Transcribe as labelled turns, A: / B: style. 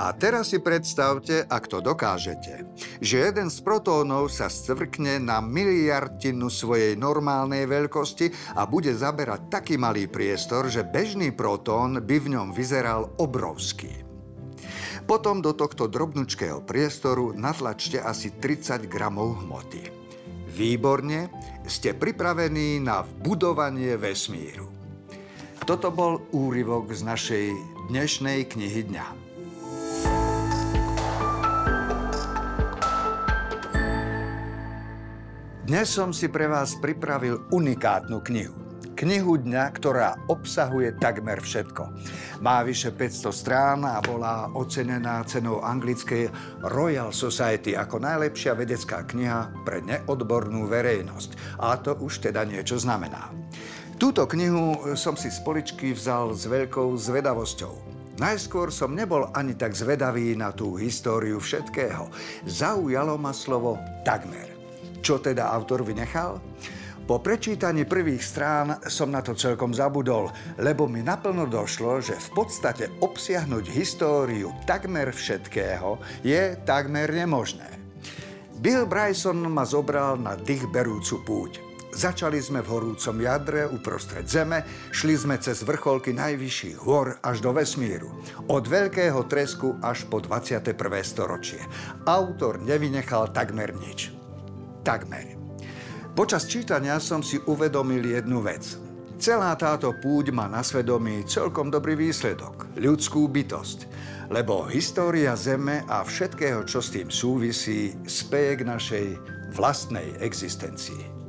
A: A teraz si predstavte, ak to dokážete, že jeden z protónov sa scvrkne na miliardinu svojej normálnej veľkosti a bude zaberať taký malý priestor, že bežný protón by v ňom vyzeral obrovský. Potom do tohto drobnučkého priestoru natlačte asi 30 gramov hmoty. Výborne, ste pripravení na budovanie vesmíru. Toto bol úryvok z našej dnešnej knihy dňa. Dnes som si pre vás pripravil unikátnu knihu. Knihu dňa, ktorá obsahuje takmer všetko. Má vyše 500 strán a bola ocenená cenou anglickej Royal Society ako najlepšia vedecká kniha pre neodbornú verejnosť. A to už teda niečo znamená. Túto knihu som si z poličky vzal s veľkou zvedavosťou. Najskôr som nebol ani tak zvedavý na tú históriu všetkého. Zaujalo ma slovo takmer. Čo teda autor vynechal? Po prečítaní prvých strán som na to celkom zabudol, lebo mi naplno došlo, že v podstate obsiahnuť históriu takmer všetkého je takmer nemožné. Bill Bryson ma zobral na dýchberúcu púť. Začali sme v horúcom jadre uprostred zeme, šli sme cez vrcholky najvyšších hor až do vesmíru. Od veľkého tresku až po 21. storočie. Autor nevynechal takmer nič. Takmer. Počas čítania som si uvedomil jednu vec. Celá táto púť má na svedomí celkom dobrý výsledok, ľudskú bytosť, lebo história Zeme a všetkého, čo s tým súvisí, speje k našej vlastnej existencii.